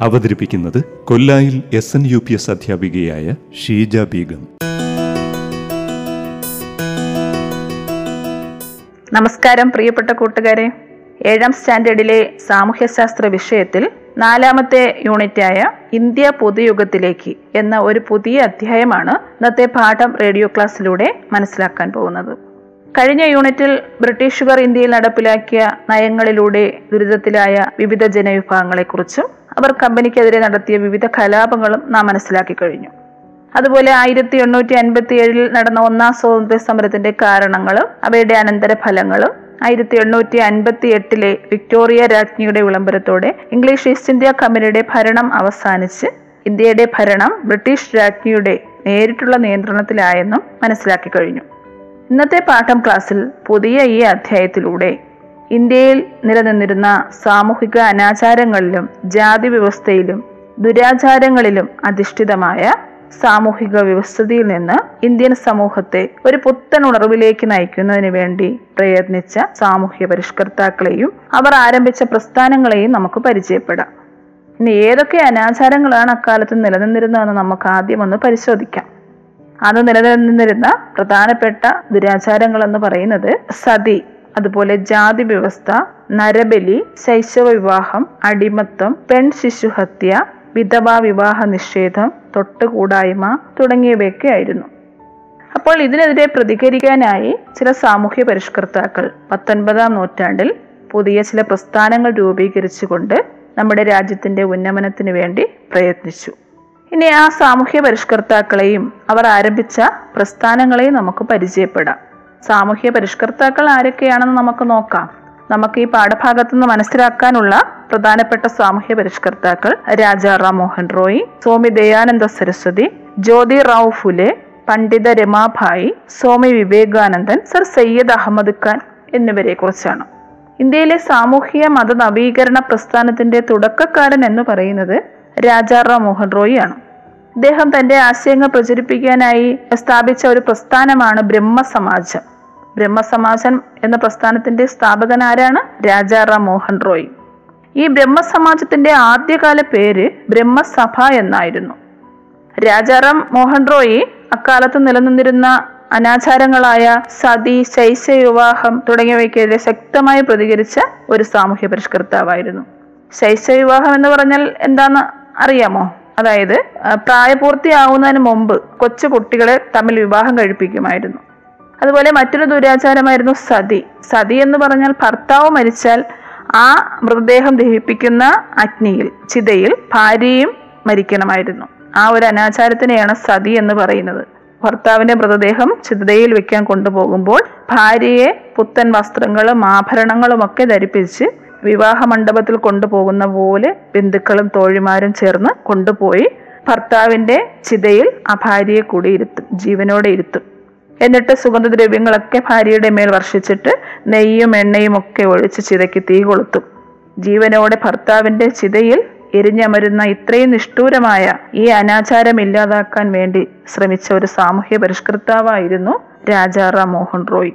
അവതരിപ്പിക്കുന്നത് കൊല്ലായിൽ S N U P S അധ്യാപികയായ ഷീജ ബീഗം. നമസ്കാരം പ്രിയപ്പെട്ട കൂട്ടുകാരെ. ഏഴാം സ്റ്റാൻഡേർഡിലെ സാമൂഹ്യശാസ്ത്ര വിഷയത്തിൽ നാലാമത്തെ യൂണിറ്റായ ഇന്ത്യ പൊതുയുഗത്തിലേക്ക് എന്ന ഒരു പുതിയ അധ്യായമാണ് ഇന്നത്തെ പാഠം റേഡിയോ ക്ലാസ്സിലൂടെ മനസ്സിലാക്കാൻ പോകുന്നത്. കഴിഞ്ഞ യൂണിറ്റിൽ ബ്രിട്ടീഷുകാർ ഇന്ത്യയിൽ നടപ്പിലാക്കിയ നയങ്ങളിലൂടെ ദുരിതത്തിലായ വിവിധ ജനവിഭാഗങ്ങളെക്കുറിച്ചും അവർ കമ്പനിക്കെതിരെ നടത്തിയ വിവിധ കലാപങ്ങളും നാം മനസ്സിലാക്കി കഴിഞ്ഞു. അതുപോലെ ആയിരത്തി എണ്ണൂറ്റി അൻപത്തി ഏഴിൽ നടന്ന ഒന്നാം സ്വാതന്ത്ര്യ സമരത്തിന്റെ കാരണങ്ങളും അവയുടെ അനന്തരഫലങ്ങളും ആയിരത്തി എണ്ണൂറ്റി അൻപത്തി എട്ടിലെ വിക്ടോറിയ രാജ്ഞിയുടെ വിളംബരത്തോടെ ഇംഗ്ലീഷ് ഈസ്റ്റ് ഇന്ത്യ കമ്പനിയുടെ ഭരണം അവസാനിച്ച് ഇന്ത്യയുടെ ഭരണം ബ്രിട്ടീഷ് രാജ്ഞിയുടെ നേരിട്ടുള്ള നിയന്ത്രണത്തിലായെന്നും മനസ്സിലാക്കി കഴിഞ്ഞു. ഇന്നത്തെ പാഠം ക്ലാസ്സിൽ പുതിയ ഈ അധ്യായത്തിലൂടെ ഇന്ത്യയിൽ നിലനിന്നിരുന്ന സാമൂഹിക അനാചാരങ്ങളിലും ജാതി വ്യവസ്ഥയിലും ദുരാചാരങ്ങളിലും അധിഷ്ഠിതമായ സാമൂഹിക വ്യവസ്ഥിതിയിൽ നിന്ന് ഇന്ത്യൻ സമൂഹത്തെ ഒരു പുത്തൻ ഉണർവിലേക്ക് നയിക്കുന്നതിന് വേണ്ടി പ്രയത്നിച്ച സാമൂഹ്യ പരിഷ്കർത്താക്കളെയും അവർ ആരംഭിച്ച പ്രസ്ഥാനങ്ങളെയും നമുക്ക് പരിചയപ്പെടാം. ഇനി ഏതൊക്കെ അനാചാരങ്ങളാണ് അക്കാലത്ത് നിലനിന്നിരുന്നതെന്ന് നമുക്ക് ആദ്യം ഒന്ന് പരിശോധിക്കാം. അന്ന് നിലനിന്നിരുന്ന പ്രധാനപ്പെട്ട ദുരാചാരങ്ങൾ എന്ന് പറയുന്നത് സതി. അതുപോലെ ജാതി വ്യവസ്ഥ നരബലി ശൈശവ വിവാഹം അടിമത്തം പെൺ ശിശുഹത്യ വിധവാ വിവാഹ നിഷേധം തൊട്ടുകൂടായ്മ തുടങ്ങിയവയൊക്കെ ആയിരുന്നു. അപ്പോൾ ഇതിനെതിരെ പ്രതികരിക്കാനായി ചില സാമൂഹ്യ പരിഷ്കർത്താക്കൾ പത്തൊൻപതാം നൂറ്റാണ്ടിൽ പുതിയ ചില പ്രസ്ഥാനങ്ങൾ രൂപീകരിച്ചുകൊണ്ട് നമ്മുടെ രാജ്യത്തിന്റെ ഉന്നമനത്തിന് വേണ്ടി പ്രയത്നിച്ചു. ഇനി ആ സാമൂഹ്യ പരിഷ്കർത്താക്കളെയും അവർ ആരംഭിച്ച പ്രസ്ഥാനങ്ങളെയും നമുക്ക് പരിചയപ്പെടാം. സാമൂഹ്യ പരിഷ്കർത്താക്കൾ ആരൊക്കെയാണെന്ന് നമുക്ക് നോക്കാം. നമുക്ക് ഈ പാഠഭാഗത്തു നിന്ന് മനസ്സിലാക്കാനുള്ള പ്രധാനപ്പെട്ട സാമൂഹ്യ പരിഷ്കർത്താക്കൾ രാജാറാം മോഹൻ റോയ് സ്വാമി ദയാനന്ദ സരസ്വതി ജ്യോതി റാവു ഫുലെ പണ്ഡിത രമാഭായി സ്വാമി വിവേകാനന്ദൻ സർ സയ്യദ് അഹമ്മദ് ഖാൻ എന്നിവരെ കുറിച്ചാണ്. ഇന്ത്യയിലെ സാമൂഹ്യ മത നവീകരണ പ്രസ്ഥാനത്തിന്റെ തുടക്കക്കാരൻ എന്ന് പറയുന്നത് രാജാറാം മോഹൻ റോയി ആണ്. അദ്ദേഹം തന്റെ ആശയങ്ങൾ പ്രചരിപ്പിക്കാനായി സ്ഥാപിച്ച ഒരു പ്രസ്ഥാനമാണ് ബ്രഹ്മസമാജം. ബ്രഹ്മസമാജം എന്ന പ്രസ്ഥാനത്തിന്റെ സ്ഥാപകൻ ആരാണ്? രാജാറാം മോഹൻ റോയ്. ഈ ബ്രഹ്മസമാജത്തിന്റെ ആദ്യകാല പേര് ബ്രഹ്മസഭ എന്നായിരുന്നു. രാജാറാം മോഹൻ റോയ് അക്കാലത്ത് നിലനിന്നിരുന്ന അനാചാരങ്ങളായ സതി ശൈശ വിവാഹം തുടങ്ങിയവയ്ക്കെതിരെ ശക്തമായി പ്രതികരിച്ച ഒരു സാമൂഹ്യ പരിഷ്കർത്താവായിരുന്നു. ശൈശ വിവാഹം എന്ന് പറഞ്ഞാൽ എന്താന്ന് അറിയാമോ? അതായത് പ്രായപൂർത്തിയാവുന്നതിന് മുമ്പ് കൊച്ചു കുട്ടികളെ തമ്മിൽ വിവാഹം കഴിപ്പിക്കുമായിരുന്നു. അതുപോലെ മറ്റൊരു ദുരാചാരമായിരുന്നു സതി. സതി എന്ന് പറഞ്ഞാൽ ഭർത്താവ് മരിച്ചാൽ ആ മൃതദേഹം ദഹിപ്പിക്കുന്ന അഗ്നിയിൽ ചിതയിൽ ഭാര്യയും മരിക്കണമായിരുന്നു. ആ ഒരു അനാചാരത്തിനെയാണ് സതി എന്ന് പറയുന്നത്. ഭർത്താവിന്റെ മൃതദേഹം ചിതയിൽ വെക്കാൻ കൊണ്ടുപോകുമ്പോൾ ഭാര്യയെ പുത്തൻ വസ്ത്രങ്ങളും ആഭരണങ്ങളും ഒക്കെ ധരിപ്പിച്ച് വിവാഹ മണ്ഡപത്തിൽ കൊണ്ടുപോകുന്ന പോലെ ബന്ധുക്കളും തോഴിമാരും ചേർന്ന് കൊണ്ടുപോയി ഭർത്താവിന്റെ ചിതയിൽ ആ ഭാര്യയെ കൂടി ഇരുത്തും ജീവനോടെ ഇരുത്തും. എന്നിട്ട് സുഗന്ധദ്രവ്യങ്ങളൊക്കെ ഭാര്യയുടെ മേൽ വർഷിച്ചിട്ട് നെയ്യും എണ്ണയും ഒക്കെ ഒഴിച്ച് ചിതയ്ക്ക് തീ കൊളുത്തും. ജീവനോടെ ഭർത്താവിന്റെ ചിതയിൽ എരിഞ്ഞമരുന്ന ഇത്രയും നിഷ്ഠൂരമായ ഈ അനാചാരം ഇല്ലാതാക്കാൻ വേണ്ടി ശ്രമിച്ച ഒരു സാമൂഹ്യ പരിഷ്കർത്താവായിരുന്നു രാജാറാം മോഹൻ റോയ്.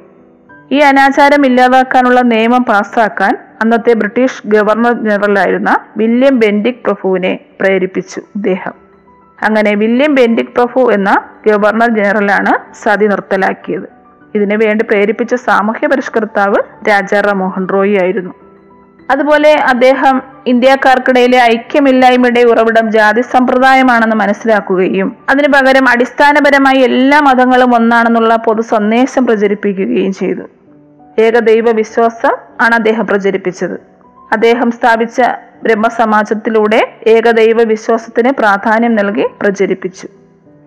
ഈ അനാചാരം ഇല്ലാതാക്കാനുള്ള നിയമം പാസ്സാക്കാൻ അന്നത്തെ ബ്രിട്ടീഷ് ഗവർണർ ജനറലായിരുന്ന വില്യം ബെൻഡിക് പ്രഭുവിനെ പ്രേരിപ്പിച്ചു ഇദ്ദേഹം. അങ്ങനെ വില്യം ബെൻഡിക് പ്രഭു എന്ന ഗവർണർ ജനറലാണ് സതി നിർത്തലാക്കിയത്. ഇതിനു വേണ്ടി പ്രേരിപ്പിച്ച സാമൂഹ്യ പരിഷ്കർത്താവ് രാജാറാം മോഹൻ റോയി ആയിരുന്നു. അതുപോലെ അദ്ദേഹം ഇന്ത്യക്കാർക്കിടയിലെ ഐക്യമില്ലായ്മയുടെ ഉറവിടം ജാതി സമ്പ്രദായമാണെന്ന് മനസ്സിലാക്കുകയും അതിനു പകരം അടിസ്ഥാനപരമായി എല്ലാ മതങ്ങളും ഒന്നാണെന്നുള്ള പൊതു സന്ദേശം പ്രചരിപ്പിക്കുകയും ചെയ്തു. ഏകദൈവ വിശ്വാസം ആണ് അദ്ദേഹം പ്രചരിപ്പിച്ചത്. അദ്ദേഹം സ്ഥാപിച്ച ബ്രഹ്മസമാജത്തിലൂടെ ഏകദൈവ വിശ്വാസത്തിന് പ്രാധാന്യം നൽകി പ്രചരിപ്പിച്ചു.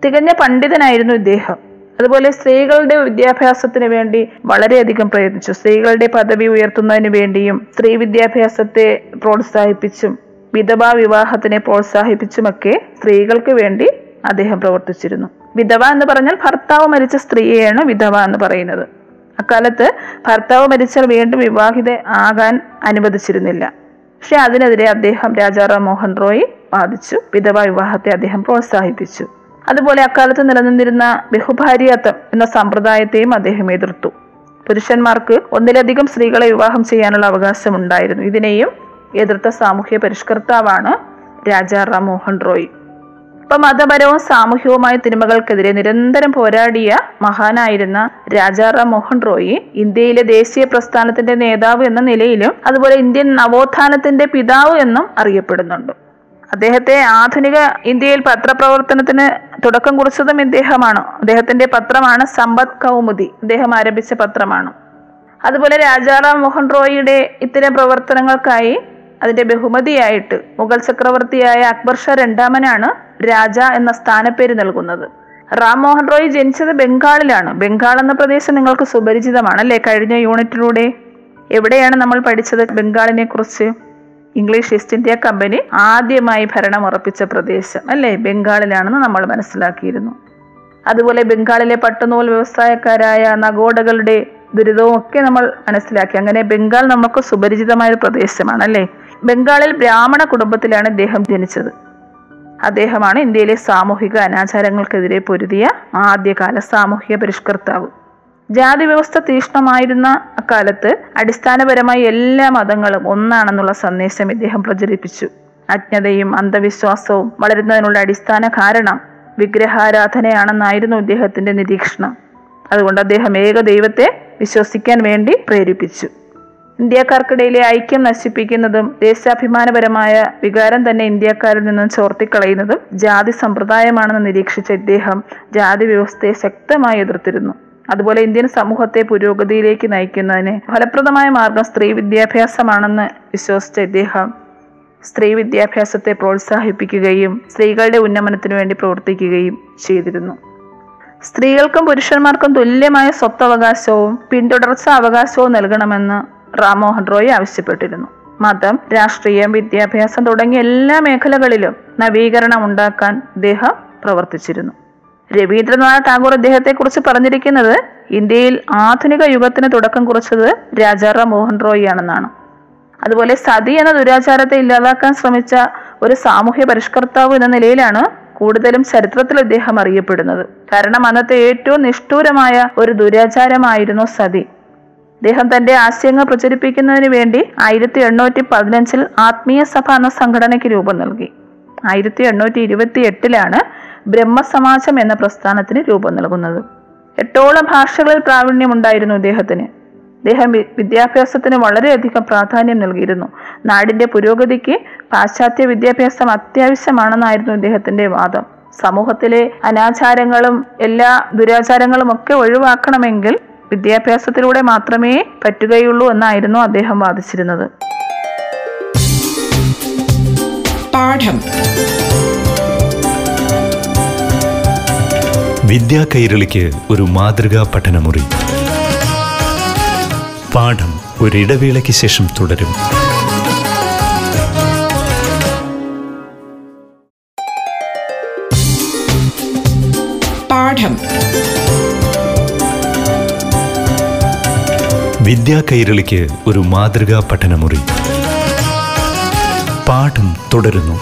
തികഞ്ഞ പണ്ഡിതനായിരുന്നു ഇദ്ദേഹം. അതുപോലെ സ്ത്രീകളുടെ വിദ്യാഭ്യാസത്തിന് വേണ്ടി വളരെയധികം പ്രയത്നിച്ചു. സ്ത്രീകളുടെ പദവി ഉയർത്തുന്നതിന് വേണ്ടിയും സ്ത്രീ വിദ്യാഭ്യാസത്തെ പ്രോത്സാഹിപ്പിച്ചും വിധവാ വിവാഹത്തിനെ പ്രോത്സാഹിപ്പിച്ചുമൊക്കെ സ്ത്രീകൾക്ക് വേണ്ടി അദ്ദേഹം പ്രവർത്തിച്ചിരുന്നു. വിധവ എന്ന് പറഞ്ഞാൽ ഭർത്താവ് മരിച്ച സ്ത്രീയെയാണ് വിധവ എന്ന് പറയുന്നത്. അക്കാലത്ത് ഭർത്താവ് മരിച്ചാൽ വീണ്ടും വിവാഹിത ആകാൻ അനുവദിച്ചിരുന്നില്ല. പക്ഷെ അതിനെതിരെ അദ്ദേഹം രാജാറാം മോഹൻ റോയ് വാദിച്ചു. വിധവ വിവാഹത്തെ അദ്ദേഹം പ്രോത്സാഹിപ്പിച്ചു. അതുപോലെ അക്കാലത്ത് നിലനിന്നിരുന്ന ബഹുഭാര്യത്വം എന്ന സമ്പ്രദായത്തെയും അദ്ദേഹം എതിർത്തു. പുരുഷന്മാർക്ക് ഒന്നിലധികം സ്ത്രീകളെ വിവാഹം ചെയ്യാനുള്ള അവകാശം ഉണ്ടായിരുന്നു ഇതിനെയും എതിർത്ത സാമൂഹ്യ പരിഷ്കർത്താവാണ് രാജാറാം മോഹൻ റോയ്. ഇപ്പൊ മതപരവും സാമൂഹികവുമായ തിന്മകൾക്കെതിരെ നിരന്തരം പോരാടിയ മഹാനായിരുന്ന രാജാറാം മോഹൻ റോയി ഇന്ത്യയിലെ ദേശീയ പ്രസ്ഥാനത്തിന്റെ നേതാവ് എന്ന നിലയിലും അതുപോലെ ഇന്ത്യൻ നവോത്ഥാനത്തിന്റെ പിതാവ് എന്നും അറിയപ്പെടുന്നുണ്ട്. അദ്ദേഹത്തെ ആധുനിക ഇന്ത്യയിൽ പത്രപ്രവർത്തനത്തിന് തുടക്കം കുറിച്ചതും ഇദ്ദേഹമാണ്. അദ്ദേഹത്തിന്റെ പത്രമാണ് സമ്പദ് കൗമുദി. അദ്ദേഹം ആരംഭിച്ച പത്രമാണ്. അതുപോലെ രാജാറാം മോഹൻ റോയിയുടെ ഇത്തരം പ്രവർത്തനങ്ങൾക്കായി അതിന്റെ ബഹുമതിയായിട്ട് മുഗൾ ചക്രവർത്തിയായ അക്ബർ ഷാ രണ്ടാമനാണ് രാജ എന്ന സ്ഥാനപ്പേര് നൽകുന്നത്. റാം മോഹൻ റോയ് ജനിച്ചത് ബംഗാളിലാണ്. ബംഗാൾ എന്ന പ്രദേശം നിങ്ങൾക്ക് സുപരിചിതമാണ് അല്ലേ? കഴിഞ്ഞ യൂണിറ്റിലൂടെ എവിടെയാണ് നമ്മൾ പഠിച്ചത് ബംഗാളിനെ കുറിച്ച്? ഇംഗ്ലീഷ് ഈസ്റ്റ് ഇന്ത്യ കമ്പനി ആദ്യമായി ഭരണം ഉറപ്പിച്ച പ്രദേശം അല്ലേ? ബംഗാളിലാണെന്ന് നമ്മൾ മനസ്സിലാക്കിയിരുന്നു. അതുപോലെ ബംഗാളിലെ പട്ടുനൂൽ വ്യവസായക്കാരായ നഗോഡകളുടെ ദുരിതവും ഒക്കെ നമ്മൾ മനസ്സിലാക്കി. അങ്ങനെ ബംഗാൾ നമുക്ക് സുപരിചിതമായ ഒരു പ്രദേശമാണ് അല്ലേ? ബംഗാളിൽ ബ്രാഹ്മണ കുടുംബത്തിലാണ് ഇദ്ദേഹം ജനിച്ചത്. അദ്ദേഹമാണ് ഇന്ത്യയിലെ സാമൂഹിക അനാചാരങ്ങൾക്കെതിരെ പൊരുതിയ ആദ്യകാല സാമൂഹിക പരിഷ്കർത്താവ്. ജാതി വ്യവസ്ഥ തീക്ഷ്ണമായിരുന്ന അക്കാലത്ത് അടിസ്ഥാനപരമായി എല്ലാ മതങ്ങളും ഒന്നാണെന്നുള്ള സന്ദേശം ഇദ്ദേഹം പ്രചരിപ്പിച്ചു. അജ്ഞതയും അന്ധവിശ്വാസവും വളരുന്നതിനുള്ള അടിസ്ഥാന കാരണം വിഗ്രഹാരാധനയാണെന്നായിരുന്നു ഇദ്ദേഹത്തിന്റെ നിരീക്ഷണം. അതുകൊണ്ട് അദ്ദേഹം ഏക ദൈവത്തെ വിശ്വസിക്കാൻ വേണ്ടി പ്രേരിപ്പിച്ചു. ഇന്ത്യക്കാർക്കിടയിലെ ഐക്യം നശിപ്പിക്കുന്നതും ദേശാഭിമാനപരമായ വികാരം തന്നെ ഇന്ത്യക്കാരിൽ നിന്നും ചോർത്തിക്കളയുന്നതും ജാതി സമ്പ്രദായമാണെന്ന് നിരീക്ഷിച്ച ഇദ്ദേഹം ജാതി വ്യവസ്ഥയെ ശക്തമായി എതിർത്തിരുന്നു. അതുപോലെ ഇന്ത്യൻ സമൂഹത്തെ പുരോഗതിയിലേക്ക് നയിക്കുന്നതിന് ഫലപ്രദമായ മാർഗം സ്ത്രീ വിദ്യാഭ്യാസമാണെന്ന് വിശ്വസിച്ച ഇദ്ദേഹം സ്ത്രീ വിദ്യാഭ്യാസത്തെ പ്രോത്സാഹിപ്പിക്കുകയും സ്ത്രീകളുടെ ഉന്നമനത്തിനു വേണ്ടി പ്രവർത്തിക്കുകയും ചെയ്തിരുന്നു. സ്ത്രീകൾക്കും പുരുഷന്മാർക്കും തുല്യമായ സ്വത്തവകാശവും പിന്തുടർച്ച അവകാശവും നൽകണമെന്ന് റാംമോഹൻ റോയ് ആവശ്യപ്പെട്ടിരുന്നു. മതം രാഷ്ട്രീയം വിദ്യാഭ്യാസം തുടങ്ങിയ എല്ലാ മേഖലകളിലും നവീകരണം ഉണ്ടാക്കാൻ അദ്ദേഹം പ്രവർത്തിച്ചിരുന്നു. രവീന്ദ്രനാഥ് ടാഗോർ അദ്ദേഹത്തെ കുറിച്ച് പറഞ്ഞിരിക്കുന്നത് ഇന്ത്യയിൽ ആധുനിക യുഗത്തിന് തുടക്കം കുറിച്ചത് രാജാറാം മോഹൻ റോയ് ആണെന്നാണ്. അതുപോലെ സതി എന്ന ദുരാചാരത്തെ ഇല്ലാതാക്കാൻ ശ്രമിച്ച ഒരു സാമൂഹ്യ പരിഷ്കർത്താവ് എന്ന നിലയിലാണ് കൂടുതലും ചരിത്രത്തിൽ അദ്ദേഹം അറിയപ്പെടുന്നത്. കാരണം അന്നത്തെ ഏറ്റവും നിഷ്ഠൂരമായ ഒരു ദുരാചാരമായിരുന്നു സതി. അദ്ദേഹം തന്റെ ആശയങ്ങൾ പ്രചരിപ്പിക്കുന്നതിന് വേണ്ടി ആയിരത്തി എണ്ണൂറ്റി പതിനഞ്ചിൽ ആത്മീയ സഭ എന്ന സംഘടനയ്ക്ക് രൂപം നൽകി. ആയിരത്തി എണ്ണൂറ്റി ഇരുപത്തി എട്ടിലാണ് ബ്രഹ്മസമാജം എന്ന പ്രസ്ഥാനത്തിന് രൂപം നൽകുന്നത്. എട്ടോളം ഭാഷകളിൽ പ്രാവീണ്യമുണ്ടായിരുന്നു ഇദ്ദേഹത്തിന്. അദ്ദേഹം വിദ്യാഭ്യാസത്തിന് വളരെയധികം പ്രാധാന്യം നൽകിയിരുന്നു. നാടിന്റെ പുരോഗതിക്ക് പാശ്ചാത്യ വിദ്യാഭ്യാസം അത്യാവശ്യമാണെന്നായിരുന്നു അദ്ദേഹത്തിന്റെ വാദം. സമൂഹത്തിലെ അനാചാരങ്ങളും എല്ലാ ദുരാചാരങ്ങളും ഒക്കെ ഒഴിവാക്കണമെങ്കിൽ വിദ്യാഭ്യാസത്തിലൂടെ മാത്രമേ പറ്റുകയുള്ളൂ എന്നായിരുന്നു അദ്ദേഹം വാദിച്ചിരുന്നത്. പാഠം. വിദ്യാ കൈരളിക്ക് ഒരു മാതൃകാ പഠനമുറി. പാഠം ഒരിടവേളയ്ക്ക് ശേഷം തുടരും. പാഠം. വിദ്യാ കൈരളിക്ക് ഒരു മാതൃകാ പഠനമുറി. പാഠം തുടരുന്നു.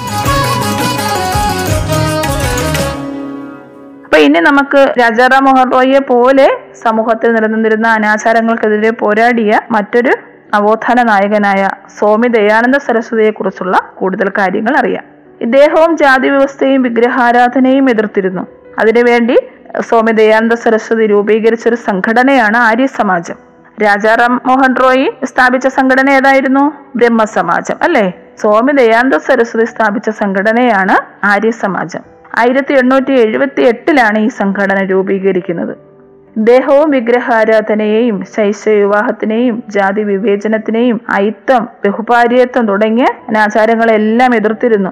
അപ്പൊ ഇനി നമുക്ക് രാജാറാം മോഹൻ റോയിയെ പോലെ സമൂഹത്തിൽ നിലനിന്നിരുന്ന അനാചാരങ്ങൾക്കെതിരെ പോരാടിയ മറ്റൊരു നവോത്ഥാന നായകനായ സ്വാമി ദയാനന്ദ സരസ്വതിയെ കുറിച്ചുള്ള കൂടുതൽ കാര്യങ്ങൾ അറിയാം. ഇദ്ദേഹവും ജാതി വ്യവസ്ഥയും വിഗ്രഹാരാധനയും എതിർത്തിരുന്നു. അതിനുവേണ്ടി സ്വാമി ദയാനന്ദ സരസ്വതി രൂപീകരിച്ച ഒരു സംഘടനയാണ് ആര്യ സമാജം രാജാറാം മോഹൻ റോയി സ്ഥാപിച്ച സംഘടന ഏതായിരുന്നു? ബ്രഹ്മസമാജം അല്ലേ? സ്വാമി ദയാനന്ദ സരസ്വതി സ്ഥാപിച്ച സംഘടനയാണ് ആര്യ സമാജം ആയിരത്തി എണ്ണൂറ്റി എഴുപത്തി എട്ടിലാണ് ഈ സംഘടന രൂപീകരിക്കുന്നത്. ദേഹവും വിഗ്രഹാരാധനയെയും ശൈശ വിവാഹത്തിനെയും ജാതി വിവേചനത്തിനെയും അയിത്തം ബഹുഭാര്യത്വം തുടങ്ങിയ അനാചാരങ്ങളെല്ലാം എതിർത്തിരുന്നു.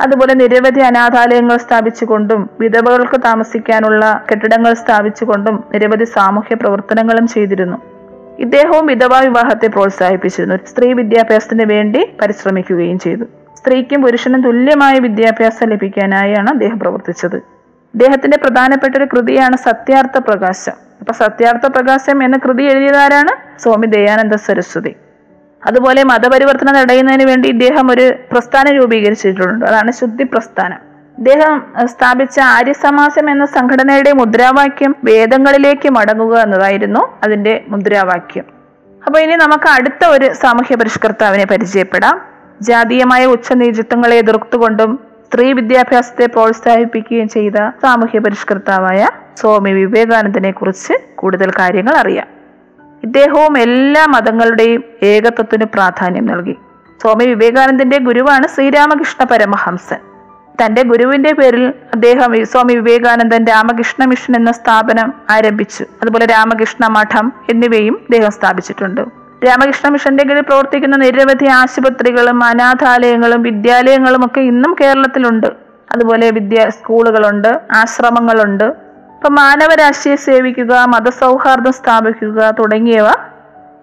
അതുപോലെ നിരവധി അനാഥാലയങ്ങൾ സ്ഥാപിച്ചുകൊണ്ടും വിധവകൾക്ക് താമസിക്കാനുള്ള കെട്ടിടങ്ങൾ സ്ഥാപിച്ചുകൊണ്ടും നിരവധി സാമൂഹ്യ പ്രവർത്തനങ്ങളും ചെയ്തിരുന്നു. ഇദ്ദേഹവും വിധവാ വിവാഹത്തെ പ്രോത്സാഹിപ്പിച്ചിരുന്നു. സ്ത്രീ വിദ്യാഭ്യാസത്തിന് വേണ്ടി പരിശ്രമിക്കുകയും ചെയ്തു. സ്ത്രീക്കും പുരുഷനും തുല്യമായ വിദ്യാഭ്യാസം ലഭിക്കാനായാണ് അദ്ദേഹം പ്രവർത്തിച്ചത്. ഇദ്ദേഹത്തിന്റെ പ്രധാനപ്പെട്ട ഒരു കൃതിയാണ് സത്യാർത്ഥ പ്രകാശം. അപ്പൊ സത്യാർത്ഥ പ്രകാശം എന്ന കൃതി എഴുതിയതാരാണ് സ്വാമി ദയാനന്ദ സരസ്വതി. അതുപോലെ മതപരിവർത്തനം തടയുന്നതിന് വേണ്ടി ഇദ്ദേഹം ഒരു പ്രസ്ഥാനം രൂപീകരിച്ചിട്ടുണ്ട്. അതാണ് ശുദ്ധി പ്രസ്ഥാനം ഇദ്ദേഹം അഹ്, സ്ഥാപിച്ച ആര്യസമാസം എന്ന സംഘടനയുടെ മുദ്രാവാക്യം വേദങ്ങളിലേക്ക് മടങ്ങുക എന്നതായിരുന്നു അതിന്റെ മുദ്രാവാക്യം. അപ്പൊ ഇനി നമുക്ക് അടുത്ത ഒരു സാമൂഹ്യ പരിഷ്കർത്താവിനെ പരിചയപ്പെടാം. ജാതീയമായ ഉച്ചനീചിത്വങ്ങളെ എതിർത്തുകൊണ്ടും സ്ത്രീ വിദ്യാഭ്യാസത്തെ പ്രോത്സാഹിപ്പിക്കുകയും ചെയ്ത സാമൂഹ്യ പരിഷ്കർത്താവായ സ്വാമി വിവേകാനന്ദനെ കുറിച്ച് കൂടുതൽ കാര്യങ്ങൾ അറിയാം. ഇദ്ദേഹവും എല്ലാ മതങ്ങളുടെയും ഏകത്വത്തിന് പ്രാധാന്യം നൽകി. സ്വാമി വിവേകാനന്ദന്റെ ഗുരുവാണ് ശ്രീരാമകൃഷ്ണ പരമഹംസൻ. തന്റെ ഗുരുവിന്റെ പേരിൽ അദ്ദേഹം സ്വാമി വിവേകാനന്ദൻ രാമകൃഷ്ണ മിഷൻ എന്ന സ്ഥാപനം ആരംഭിച്ചു. അതുപോലെ രാമകൃഷ്ണ മഠം എന്നിവയും അദ്ദേഹം സ്ഥാപിച്ചിട്ടുണ്ട്. രാമകൃഷ്ണ മിഷന്റെ കീഴിൽ പ്രവർത്തിക്കുന്ന നിരവധി ആശുപത്രികളും അനാഥാലയങ്ങളും വിദ്യാലയങ്ങളും ഒക്കെ ഇന്നും കേരളത്തിലുണ്ട്. അതുപോലെ വിദ്യാ സ്കൂളുകളുണ്ട് ആശ്രമങ്ങളുണ്ട്. ഇപ്പൊ മാനവരാശിയെ സേവിക്കുക മതസൗഹാർദ്ദം സ്ഥാപിക്കുക തുടങ്ങിയവ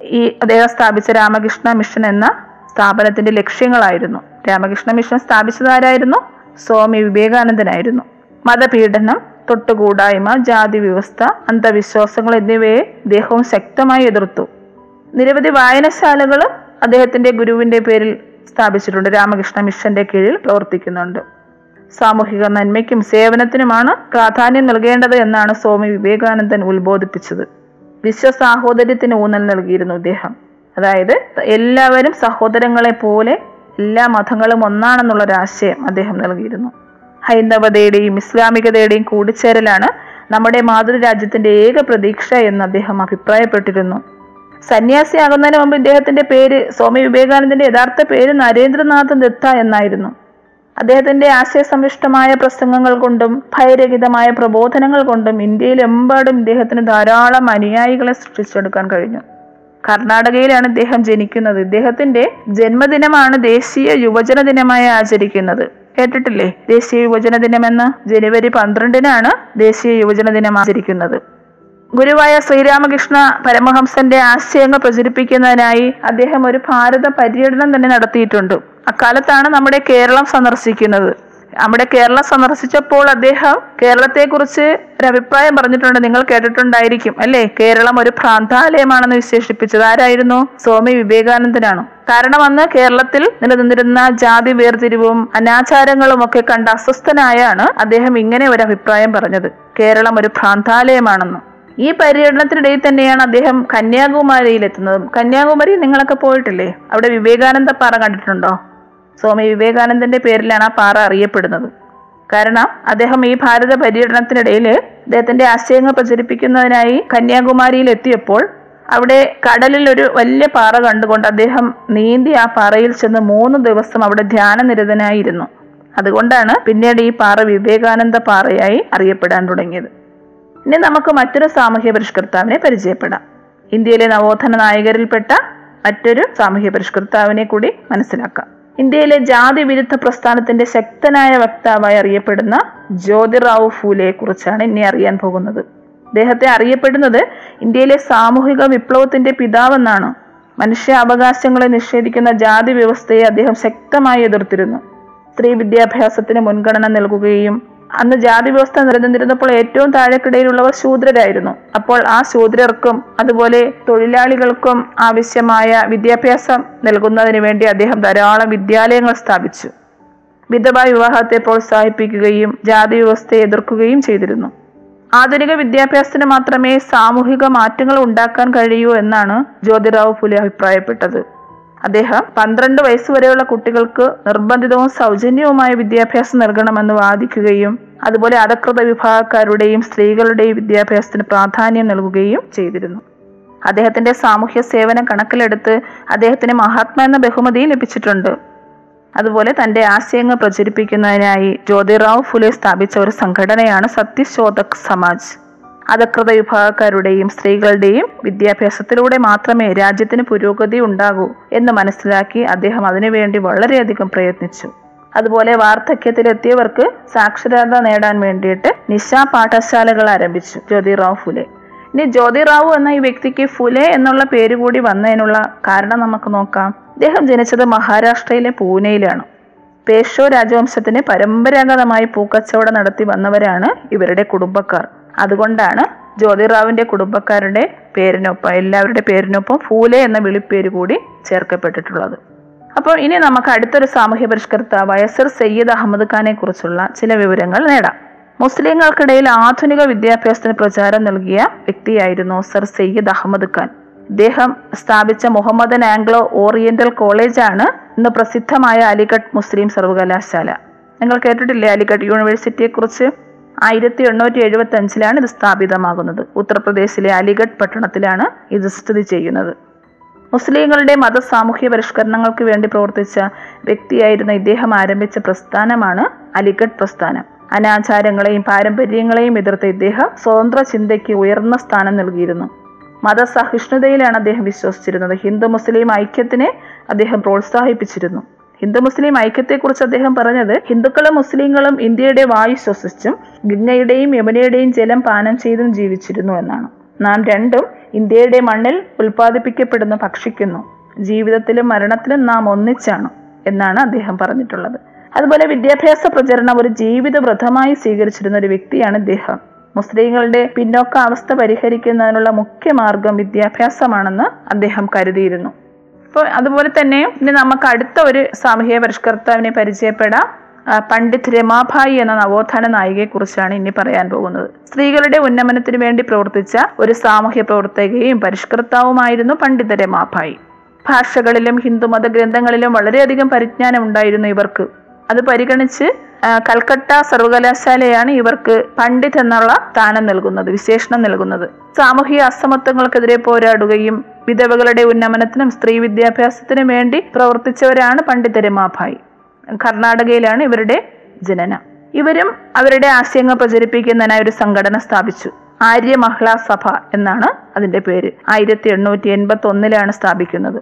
ഈ അദ്ദേഹം സ്ഥാപിച്ച രാമകൃഷ്ണ മിഷൻ എന്ന സ്ഥാപനത്തിന്റെ ലക്ഷ്യങ്ങളായിരുന്നു. രാമകൃഷ്ണ മിഷൻ സ്ഥാപിച്ചതാരായിരുന്നു സ്വാമി വിവേകാനന്ദനായിരുന്നു. മതപീഡനം തൊട്ടുകൂടായ്മ ജാതി വ്യവസ്ഥ അന്ധവിശ്വാസങ്ങൾ എന്നിവയെ അദ്ദേഹവും ശക്തമായി എതിർത്തു. നിരവധി വായനശാലകൾ അദ്ദേഹത്തിന്റെ ഗുരുവിന്റെ പേരിൽ സ്ഥാപിച്ചിട്ടുണ്ട്. രാമകൃഷ്ണ മിഷന്റെ കീഴിൽ പ്രവർത്തിക്കുന്നുണ്ട്. സാമൂഹിക നന്മയ്ക്കും സേവനത്തിനുമാണ് പ്രാധാന്യം നൽകേണ്ടത് എന്നാണ് സ്വാമി വിവേകാനന്ദൻ ഉത്ബോധിപ്പിച്ചത്. വിശ്വസാഹോദര്യത്തിന് ഊന്നൽ നൽകിയിരുന്നു അദ്ദേഹം അതായത് എല്ലാവരും സഹോദരങ്ങളെ പോലെ എല്ലാ മതങ്ങളും ഒന്നാണെന്നുള്ള ഒരു ആശയം അദ്ദേഹം നൽകിയിരുന്നു. ഹൈന്ദവതയുടെയും ഇസ്ലാമികതയുടെയും കൂടിച്ചേരലാണ് നമ്മുടെ മാതൃരാജ്യത്തിന്റെ ഏക പ്രതീക്ഷ എന്ന് അദ്ദേഹം അഭിപ്രായപ്പെട്ടിരുന്നു. സന്യാസിയാകുന്നതിന് മുമ്പ് ഇദ്ദേഹത്തിന്റെ പേര് സ്വാമി വിവേകാനന്ദന്റെ യഥാർത്ഥ പേര് നരേന്ദ്രനാഥ് ദത്ത എന്നായിരുന്നു. അദ്ദേഹത്തിന്റെ ആശയസമ്പുഷ്ടമായ പ്രസംഗങ്ങൾ കൊണ്ടും ഭയരഹിതമായ പ്രബോധനങ്ങൾ കൊണ്ടും ഇന്ത്യയിലെമ്പാടും ഇദ്ദേഹത്തിന് ധാരാളം അനുയായികളെ സൃഷ്ടിച്ചെടുക്കാൻ കഴിഞ്ഞു. കർണാടകയിലാണ് ഇദ്ദേഹം ജനിക്കുന്നത്. ഇദ്ദേഹത്തിന്റെ ജന്മദിനമാണ് ദേശീയ യുവജന ദിനമായി ആചരിക്കുന്നത്. കേട്ടിട്ടില്ലേ? ദേശീയ യുവജന ദിനമെന്ന് ജനുവരി പന്ത്രണ്ടിനാണ് ദേശീയ യുവജന ദിനം ആചരിക്കുന്നത്. ഗുരുവായ ശ്രീരാമകൃഷ്ണ പരമഹംസന്റെ ആശയങ്ങൾ പ്രചരിപ്പിക്കുന്നതിനായി അദ്ദേഹം ഒരു ഭാരത പര്യടനം തന്നെ നടത്തിയിട്ടുണ്ട്. അക്കാലത്താണ് നമ്മുടെ കേരളം സന്ദർശിക്കുന്നത്. നമ്മുടെ കേരളം സന്ദർശിച്ചപ്പോൾ അദ്ദേഹം കേരളത്തെക്കുറിച്ച് ഒരു അഭിപ്രായം പറഞ്ഞിട്ടുണ്ട്. നിങ്ങൾ കേട്ടിട്ടുണ്ടായിരിക്കും അല്ലേ? കേരളം ഒരു ഭ്രാന്താലയമാണെന്ന് വിശേഷിപ്പിച്ചത് ആരായിരുന്നു? സ്വാമി വിവേകാനന്ദനാണ്? കാരണം അന്ന് കേരളത്തിൽ നിലനിന്നിരുന്ന ജാതി വേർതിരിവും അനാചാരങ്ങളും ഒക്കെ കണ്ട് അസ്വസ്ഥനായാണ് അദ്ദേഹം ഇങ്ങനെ ഒരു അഭിപ്രായം പറഞ്ഞത്. കേരളം ഒരു ഭ്രാന്താലയമാണെന്ന്. ഈ പര്യടനത്തിനിടയിൽ തന്നെയാണ് അദ്ദേഹം കന്യാകുമാരിയിൽ എത്തുന്നതും കന്യാകുമാരി നിങ്ങളൊക്കെ പോയിട്ടില്ലേ? അവിടെ വിവേകാനന്ദ പാറ കണ്ടിട്ടുണ്ടോ? സ്വാമി വിവേകാനന്ദന്റെ പേരിലാണ് ആ പാറ അറിയപ്പെടുന്നത്. കാരണം അദ്ദേഹം ഈ ഭാരത പര്യടനത്തിനിടയിൽ അദ്ദേഹത്തിന്റെ ആശയങ്ങൾ പ്രചരിപ്പിക്കുന്നതിനായി കന്യാകുമാരിയിൽ എത്തിയപ്പോൾ അവിടെ കടലിൽ ഒരു വലിയ പാറ കണ്ടുകൊണ്ട് അദ്ദേഹം നീന്തി ആ പാറയിൽ ചെന്ന് മൂന്ന് ദിവസം അവിടെ ധ്യാനനിരതനായിരുന്നു. അതുകൊണ്ടാണ് പിന്നീട് ഈ പാറ വിവേകാനന്ദ പാറയായി അറിയപ്പെടാൻ തുടങ്ങിയത്. ഇനി നമുക്ക് മറ്റൊരു സാമൂഹ്യ പരിഷ്കർത്താവിനെ പരിചയപ്പെടാം. ഇന്ത്യയിലെ നവോത്ഥാന നായകരിൽപ്പെട്ട മറ്റൊരു സാമൂഹ്യ പരിഷ്കർത്താവിനെ കൂടി മനസ്സിലാക്കാം. ഇന്ത്യയിലെ ജാതി വിരുദ്ധ പ്രസ്ഥാനത്തിന്റെ ശക്തനായ വക്താവായി അറിയപ്പെടുന്ന ജ്യോതിറാവു ഫൂലെയെ കുറിച്ചാണ് ഇനി അറിയാൻ പോകുന്നത്. അദ്ദേഹത്തെ അറിയപ്പെടുന്നത് ഇന്ത്യയിലെ സാമൂഹിക വിപ്ലവത്തിന്റെ പിതാവെന്നാണ്. മനുഷ്യ അവകാശങ്ങളെ നിഷേധിക്കുന്ന ജാതി വ്യവസ്ഥയെ അദ്ദേഹം ശക്തമായി എതിർത്തിരുന്നു. സ്ത്രീ വിദ്യാഭ്യാസത്തിന് മുൻഗണന നൽകുകയും അന്ന് ജാതി വ്യവസ്ഥ നിലനിന്നിരുന്നപ്പോൾ ഏറ്റവും താഴെക്കിടയിലുള്ളവർ ശൂദ്രരായിരുന്നു. അപ്പോൾ ആ ശൂദ്രർക്കും അതുപോലെ തൊഴിലാളികൾക്കും ആവശ്യമായ വിദ്യാഭ്യാസം നൽകുന്നതിന് വേണ്ടി അദ്ദേഹം ധാരാളം വിദ്യാലയങ്ങൾ സ്ഥാപിച്ചു. വിധവ വിവാഹത്തെ പ്രോത്സാഹിപ്പിക്കുകയും ജാതി വ്യവസ്ഥയെ എതിർക്കുകയും ചെയ്തിരുന്നു. ആധുനിക വിദ്യാഭ്യാസത്തിന് മാത്രമേ സാമൂഹിക മാറ്റങ്ങൾ ഉണ്ടാക്കാൻ കഴിയൂ എന്നാണ് ജ്യോതിറാവു ഫുലെ അഭിപ്രായപ്പെട്ടത്. അദ്ദേഹം പന്ത്രണ്ട് വയസ്സുവരെയുള്ള കുട്ടികൾക്ക് നിർബന്ധിതവും സൗജന്യവുമായ വിദ്യാഭ്യാസം നൽകണമെന്ന് വാദിക്കുകയും അതുപോലെ അധകൃത വിഭാഗക്കാരുടെയും സ്ത്രീകളുടെയും വിദ്യാഭ്യാസത്തിന് പ്രാധാന്യം നൽകുകയും ചെയ്തിരുന്നു. അദ്ദേഹത്തിന്റെ സാമൂഹ്യ സേവനം കണക്കിലെടുത്ത് അദ്ദേഹത്തിന് മഹാത്മാ എന്ന ബഹുമതി ലഭിച്ചിട്ടുണ്ട്. അതുപോലെ തന്റെ ആശയങ്ങൾ പ്രചരിപ്പിക്കുന്നതിനായി ജ്യോതിറാവ് ഫുലെ സ്ഥാപിച്ച ഒരു സംഘടനയാണ് സത്യശോധക് സമാജ്. അധകൃത വിഭാഗക്കാരുടെയും സ്ത്രീകളുടെയും വിദ്യാഭ്യാസത്തിലൂടെ മാത്രമേ രാജ്യത്തിന് പുരോഗതി ഉണ്ടാകൂ എന്ന് മനസ്സിലാക്കി അദ്ദേഹം അതിനുവേണ്ടി വളരെയധികം പ്രയത്നിച്ചു. അതുപോലെ വാർദ്ധക്യത്തിലെത്തിയവർക്ക് സാക്ഷരത നേടാൻ വേണ്ടിയിട്ട് നിശ പാഠശാലകൾ ആരംഭിച്ചു ജ്യോതിറാവ് ഫുലെ. ഇനി ജ്യോതിറാവു എന്ന ഈ വ്യക്തിക്ക് ഫുലെ എന്നുള്ള പേര് കൂടി വന്നതിനുള്ള കാരണം നമുക്ക് നോക്കാം. അദ്ദേഹം ജനിച്ചത് മഹാരാഷ്ട്രയിലെ പൂനെയിലാണ്. പേഷോ രാജവംശത്തിന് പരമ്പരാഗതമായി പൂക്കച്ചവടം നടത്തി വന്നവരാണ് ഇവരുടെ കുടുംബക്കാർ. അതുകൊണ്ടാണ് ജ്യോതിറാവിന്റെ കുടുംബക്കാരുടെ പേരിനൊപ്പം എല്ലാവരുടെ പേരിനൊപ്പം ഫൂലെ എന്ന വിളിപ്പേര് കൂടി ചേർക്കപ്പെട്ടിട്ടുള്ളത്. അപ്പോൾ ഇനി നമുക്ക് അടുത്തൊരു സാമൂഹ്യ പരിഷ്കർത്താവായ സർ സയ്യിദ് അഹമ്മദ് ഖാനെ കുറിച്ചുള്ള ചില വിവരങ്ങൾ നേടാം. മുസ്ലിങ്ങൾക്കിടയിൽ ആധുനിക വിദ്യാഭ്യാസത്തിന് പ്രചാരം നൽകിയ വ്യക്തിയായിരുന്നു സർ സയ്യിദ് അഹമ്മദ് ഖാൻ. ഇദ്ദേഹം സ്ഥാപിച്ച മുഹമ്മദൻ ആംഗ്ലോ ഓറിയന്റൽ കോളേജാണ് ഇന്ന് പ്രസിദ്ധമായ അലിഗഡ് മുസ്ലിം സർവകലാശാല നിങ്ങൾ കേട്ടിട്ടില്ലേ അലിഗഡ് യൂണിവേഴ്സിറ്റിയെ കുറിച്ച് ആയിരത്തി എണ്ണൂറ്റി എഴുപത്തി അഞ്ചിലാണ് ഇത് സ്ഥാപിതമാകുന്നത്. ഉത്തർപ്രദേശിലെ അലിഗഡ് പട്ടണത്തിലാണ് ഇത് സ്ഥിതി ചെയ്യുന്നത്. മുസ്ലിങ്ങളുടെ മത സാമൂഹ്യ പരിഷ്കരണങ്ങൾക്ക് വേണ്ടി പ്രവർത്തിച്ച വ്യക്തിയായിരുന്ന ഇദ്ദേഹം ആരംഭിച്ച പ്രസ്ഥാനമാണ് അലിഗഡ് പ്രസ്ഥാനം. അനാചാരങ്ങളെയും പാരമ്പര്യങ്ങളെയും എതിർത്ത ഇദ്ദേഹം സ്വതന്ത്ര ചിന്തയ്ക്ക് ഉയർന്ന സ്ഥാനം നൽകിയിരുന്നു. മതസഹിഷ്ണുതയിലാണ് അദ്ദേഹം വിശ്വസിച്ചിരുന്നത്. ഹിന്ദു മുസ്ലിം ഐക്യത്തിനെ അദ്ദേഹം പ്രോത്സാഹിപ്പിച്ചിരുന്നു. ഹിന്ദു മുസ്ലിം ഐക്യത്തെക്കുറിച്ച് അദ്ദേഹം പറഞ്ഞത് ഹിന്ദുക്കളും മുസ്ലിങ്ങളും ഇന്ത്യയുടെ വായു ശ്വസിച്ചും ഗംഗയുടെയും യമുനയുടെയും ജലം പാനം ചെയ്തും ജീവിച്ചിരുന്നു എന്നാണ്. നാം രണ്ടും ഇന്ത്യയുടെ മണ്ണിൽ ഉൽപ്പാദിപ്പിക്കപ്പെടുന്നു ഭക്ഷിക്കുന്നു. ജീവിതത്തിലും മരണത്തിലും നാം ഒന്നിച്ചാണ് എന്നാണ് അദ്ദേഹം പറഞ്ഞിട്ടുള്ളത്. അതുപോലെ വിദ്യാഭ്യാസ പ്രചരണം ഒരു ജീവിത വ്രതമായി സ്വീകരിച്ചിരുന്ന ഒരു വ്യക്തിയാണ് ഇദ്ദേഹം. മുസ്ലിങ്ങളുടെ പിന്നോക്ക അവസ്ഥ പരിഹരിക്കുന്നതിനുള്ള മുഖ്യ മാർഗം വിദ്യാഭ്യാസമാണെന്ന് അദ്ദേഹം കരുതിയിരുന്നു. അപ്പോൾ അതുപോലെ തന്നെ ഇനി നമുക്ക് അടുത്ത ഒരു സാമൂഹ്യ പരിഷ്കർത്താവിനെ പരിചയപ്പെടാം. പണ്ഡിത് രമാഭായി എന്ന നവോത്ഥാന നായികയെ കുറിച്ചാണ് ഇനി പറയാൻ പോകുന്നത്. സ്ത്രീകളുടെ ഉന്നമനത്തിന് വേണ്ടി പ്രവർത്തിച്ച ഒരു സാമൂഹ്യ പ്രവർത്തകയും പരിഷ്കർത്താവുമായിരുന്നു പണ്ഡിത രമാഭായി. ഭാഷകളിലും ഹിന്ദുമത ഗ്രന്ഥങ്ങളിലും വളരെയധികം പരിജ്ഞാനം ഉണ്ടായിരുന്നു ഇവർക്ക്. അത് പരിഗണിച്ച് കൽക്കട്ട സർവകലാശാലയാണ് ഇവർക്ക് പണ്ഡിത് എന്നുള്ള സ്ഥാനം നൽകുന്നത് വിശേഷണം നൽകുന്നത്. സാമൂഹിക അസമത്വങ്ങൾക്കെതിരെ പോരാടുകയും വിധവകളുടെ ഉന്നമനത്തിനും സ്ത്രീ വിദ്യാഭ്യാസത്തിനും വേണ്ടി പ്രവർത്തിച്ചവരാണ് പണ്ഡിത രമാഭായി കർണാടകയിലാണ് ഇവരുടെ ജനനം. ഇവരും അവരുടെ ആശയങ്ങൾ പ്രചരിപ്പിക്കുന്നതിനായി ഒരു സംഘടന സ്ഥാപിച്ചു. ആര്യ മഹിളാ സഭ എന്നാണ് അതിന്റെ പേര്. ആയിരത്തി എണ്ണൂറ്റി എൺപത്തി ഒന്നിലാണ് സ്ഥാപിക്കുന്നത്.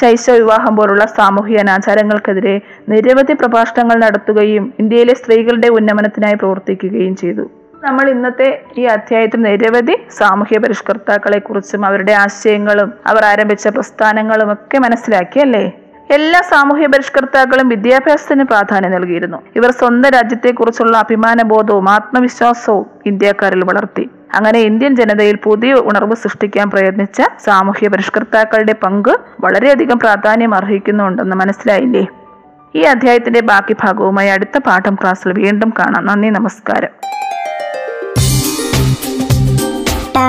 ശൈശവ വിവാഹം പോലുള്ള സാമൂഹിക അനാചാരങ്ങൾക്കെതിരെ നിരവധി പ്രഭാഷണങ്ങൾ നടത്തുകയും ഇന്ത്യയിലെ സ്ത്രീകളുടെ ഉന്നമനത്തിനായി പ്രവർത്തിക്കുകയും ചെയ്തു. നമ്മൾ ഇന്നത്തെ ഈ അധ്യായത്തിൽ നിരവധി സാമൂഹ്യ പരിഷ്കർത്താക്കളെ കുറിച്ചും അവരുടെ ആശയങ്ങളും അവർ ആരംഭിച്ച പ്രസ്ഥാനങ്ങളും ഒക്കെ മനസ്സിലാക്കി അല്ലേ? എല്ലാ സാമൂഹ്യ പരിഷ്കർത്താക്കളും വിദ്യാഭ്യാസത്തിന് പ്രാധാന്യം നൽകിയിരുന്നു. ഇവർ സ്വന്തം രാജ്യത്തെക്കുറിച്ചുള്ള അഭിമാനബോധവും ആത്മവിശ്വാസവും ഇന്ത്യക്കാരിൽ വളർത്തി. അങ്ങനെ ഇന്ത്യൻ ജനതയിൽ പുതിയ ഉണർവ് സൃഷ്ടിക്കാൻ പ്രയത്നിച്ച സാമൂഹ്യ പരിഷ്കർത്താക്കളുടെ പങ്ക് വളരെയധികം പ്രാധാന്യം അർഹിക്കുന്നുണ്ടെന്ന് മനസ്സിലായില്ലേ? ഈ അധ്യായത്തിന്റെ ബാക്കി ഭാഗവുമായി അടുത്ത പാഠം ക്ലാസ്സിൽ വീണ്ടും കാണാം. നന്ദി നമസ്കാരം.